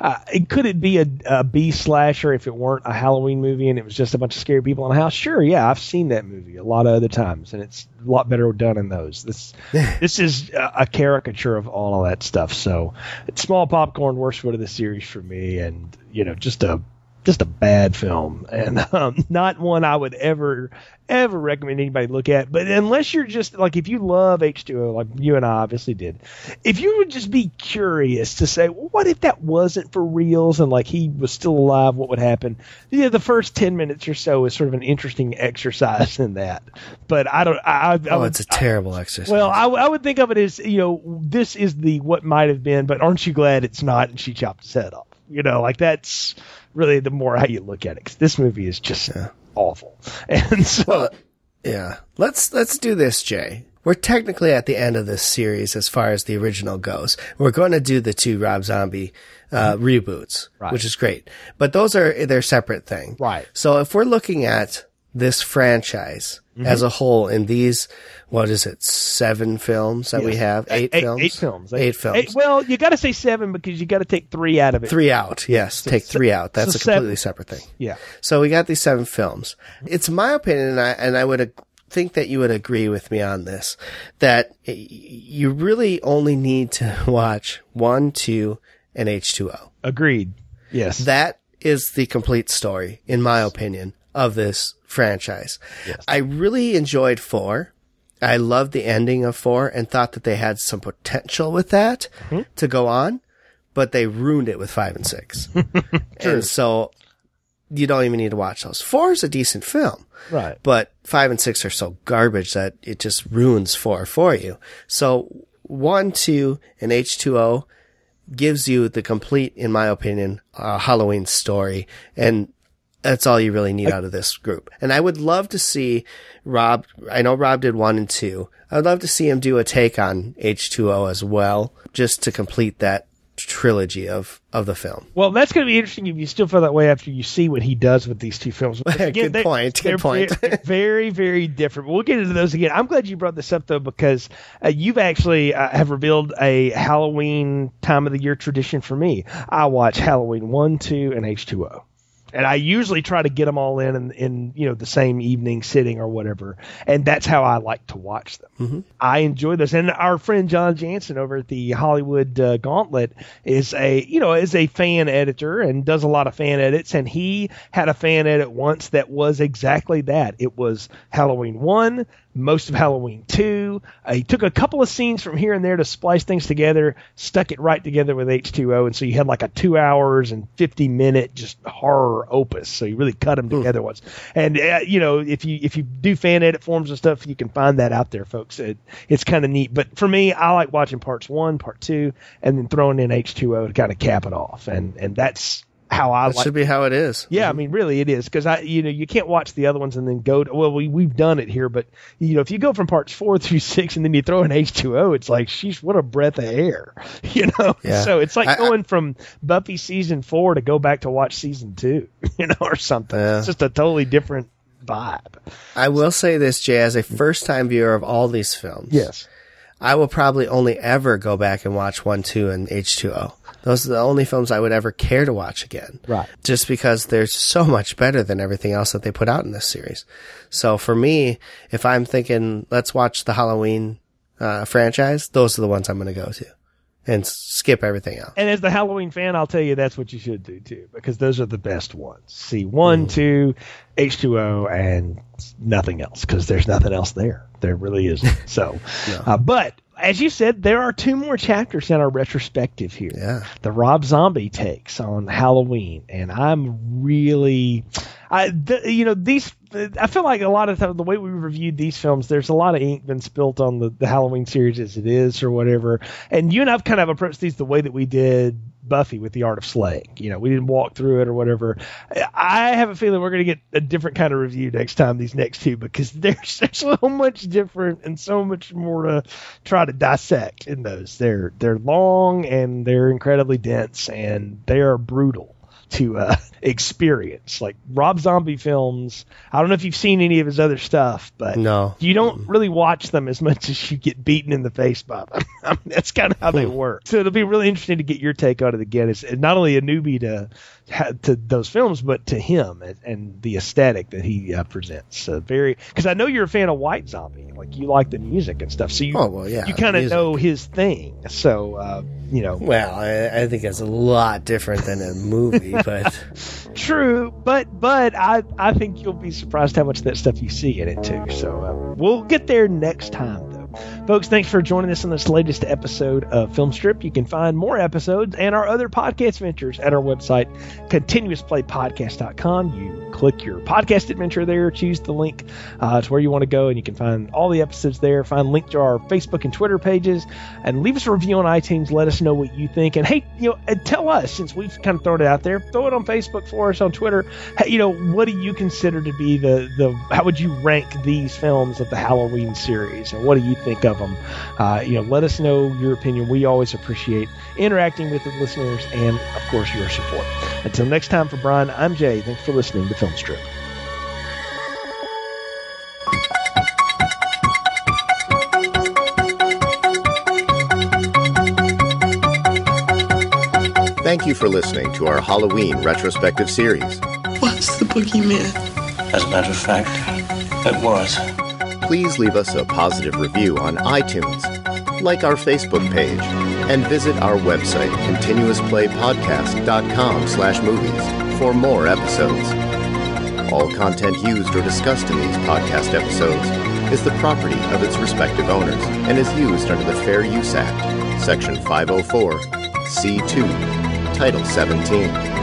uh, it, could it be a, a B slasher if it weren't a Halloween movie and it was just a bunch of scary people in a house? Sure, yeah, I've seen that movie a lot of other times, and it's a lot better done in those. This this is a, a, caricature of all of that stuff. So, it's small popcorn, worst foot of the series for me, and you know, just a just a bad film and um, not one I would ever ever recommend anybody look at. But unless you're just like if you love H2O, like you and I obviously did, if you would just be curious to say, well, what if that wasn't for reals and like he was still alive, what would happen? Yeah, the first ten minutes or so is sort of an interesting exercise in that. But I don't. I, I oh, would, it's a terrible exercise. Well, I, I would think of it as you know this is the what might have been, but aren't you glad it's not? And she chopped his head off. You know, like that's really the more how you look at it. Cause this movie is just yeah. awful. And so, well, yeah, let's let's do this, Jay. We're technically at the end of this series as far as the original goes. We're going to do the two Rob Zombie uh, mm-hmm. reboots, right. which is great. But those are their separate thing. Right. So if we're looking at this franchise mm-hmm. as a whole in these what is it seven films that yes. we have? Eight, eight, films? eight films. Eight, eight films. eight, well you got to say seven because you got to take three out of it. Three out yes. So, take three out. That's so a completely seven. separate thing. Yeah. So we got these seven films. It's my opinion and I and I would think that you would agree with me on this that you really only need to watch one two and H2O agreed. Yes. That is the complete story in my opinion of this franchise. Yes. I really enjoyed four. I loved the ending of four and thought that they had some potential with that mm-hmm. to go on, but they ruined it with five and six. and so you don't even need to watch those. Four is a decent film. Right. But five and six are so garbage that it just ruins four for you. So one, two, and H2O gives you the complete, in my opinion, uh, Halloween story. And that's all you really need out of this group. And I would love to see Rob, I know Rob did one and two. I would love to see him do a take on H2O as well, just to complete that trilogy of of the film. Well, that's going to be interesting if you still feel that way after you see what he does with these two films. Again, good they, point. Good point. very, very different. We'll get into those again. I'm glad you brought this up though because uh, you've actually uh, have revealed a Halloween time of the year tradition for me. I watch Halloween one, two, and H2O and I usually try to get them all in, in in, you know the same evening sitting or whatever, and that's how I like to watch them. Mm-hmm. I enjoy this, and our friend John Jansen over at the Hollywood uh, Gauntlet is a you know is a fan editor and does a lot of fan edits, and he had a fan edit once that was exactly that. It was Halloween one, most of Halloween 2. Uh, he took a couple of scenes from here and there to splice things together, stuck it right together with H2O, and so you had like a two hours and 50 minute just horror opus. So you really cut them hmm. together once. And, uh, you know, if you if you do fan edit forms and stuff, you can find that out there, folks. It, it's kind of neat. But for me, I like watching parts one, part two, and then throwing in H2O to kind of cap it off. And, and that's how I that like. should be how it is. Yeah, mm-hmm. I mean, really, it is because I, you know, you can't watch the other ones and then go. To, well, we we've done it here, but you know, if you go from parts four through six and then you throw in H two O, it's like, sheesh, what a breath of air, you know. Yeah. So it's like I, going I, from Buffy season four to go back to watch season two, you know, or something. Yeah. It's just a totally different vibe. I will say this, Jay, as a first time viewer of all these films, yes, I will probably only ever go back and watch one, two, and H two O. Those are the only films I would ever care to watch again. Right. Just because they're so much better than everything else that they put out in this series. So for me, if I'm thinking, let's watch the Halloween uh, franchise, those are the ones I'm going to go to and skip everything else. And as the Halloween fan, I'll tell you that's what you should do too, because those are the best ones. See one, Mm. two, H two O, and nothing else, because there's nothing else there. There really isn't. So, uh, but as you said, there are two more chapters in our retrospective here. Yeah. The Rob Zombie takes on Halloween, and I'm really, I, the, you know, these. I feel like a lot of the way we reviewed these films, there's a lot of ink been spilt on the, the Halloween series as it is, or whatever. And you and I've kind of approached these the way that we did Buffy with the Art of Slaying. You know, we didn't walk through it or whatever. I have a feeling we're going to get a different kind of review next time, these next two, because there's, there's so much different and so much more to try to dissect in those. They're they're long and they're incredibly dense and they are brutal to uh, experience. Like Rob Zombie films, I don't know if you've seen any of his other stuff, but No. you don't really watch them as much as you get beaten in the face by them. I mean, that's kind of how they work. So it'll be really interesting to get your take on it again. It's not only a newbie to to those films, but to him and, and the aesthetic that he uh, presents. So very because I know you're a fan of White Zombie, like you like the music and stuff. So you Oh, well, yeah, you kind of know his thing. So uh, you know, Well, I, I think it's a lot different than a movie, but True, but but I I think you'll be surprised how much of that stuff you see in it too. So uh, we'll get there next time. Folks, thanks for joining us on this latest episode of Filmstrip. You can find more episodes and our other podcast ventures at our website, continuousplaypodcast.com. You click your podcast adventure there, choose the link uh, to where you want to go, and you can find all the episodes there. Find link to our Facebook and Twitter pages, and leave us a review on iTunes. Let us know what you think, and hey, you know, and tell us since we've kind of thrown it out there. Throw it on Facebook for us on Twitter. Hey, you know, what do you consider to be the the? How would you rank these films of the Halloween series, and what do you think of them? Uh, you know, let us know your opinion. We always appreciate interacting with the listeners and, of course, your support. Until next time, for Brian, I'm Jay. Thanks for listening Film Strip. Thank you for listening to our Halloween retrospective series. What's the boogeyman? As a matter of fact, it was. Please leave us a positive review on iTunes, like our Facebook page, and visit our website, continuousplaypodcast.com slash movies, for more episodes. All content used or discussed in these podcast episodes is the property of its respective owners and is used under the Fair Use Act, Section 504, C2, Title 17.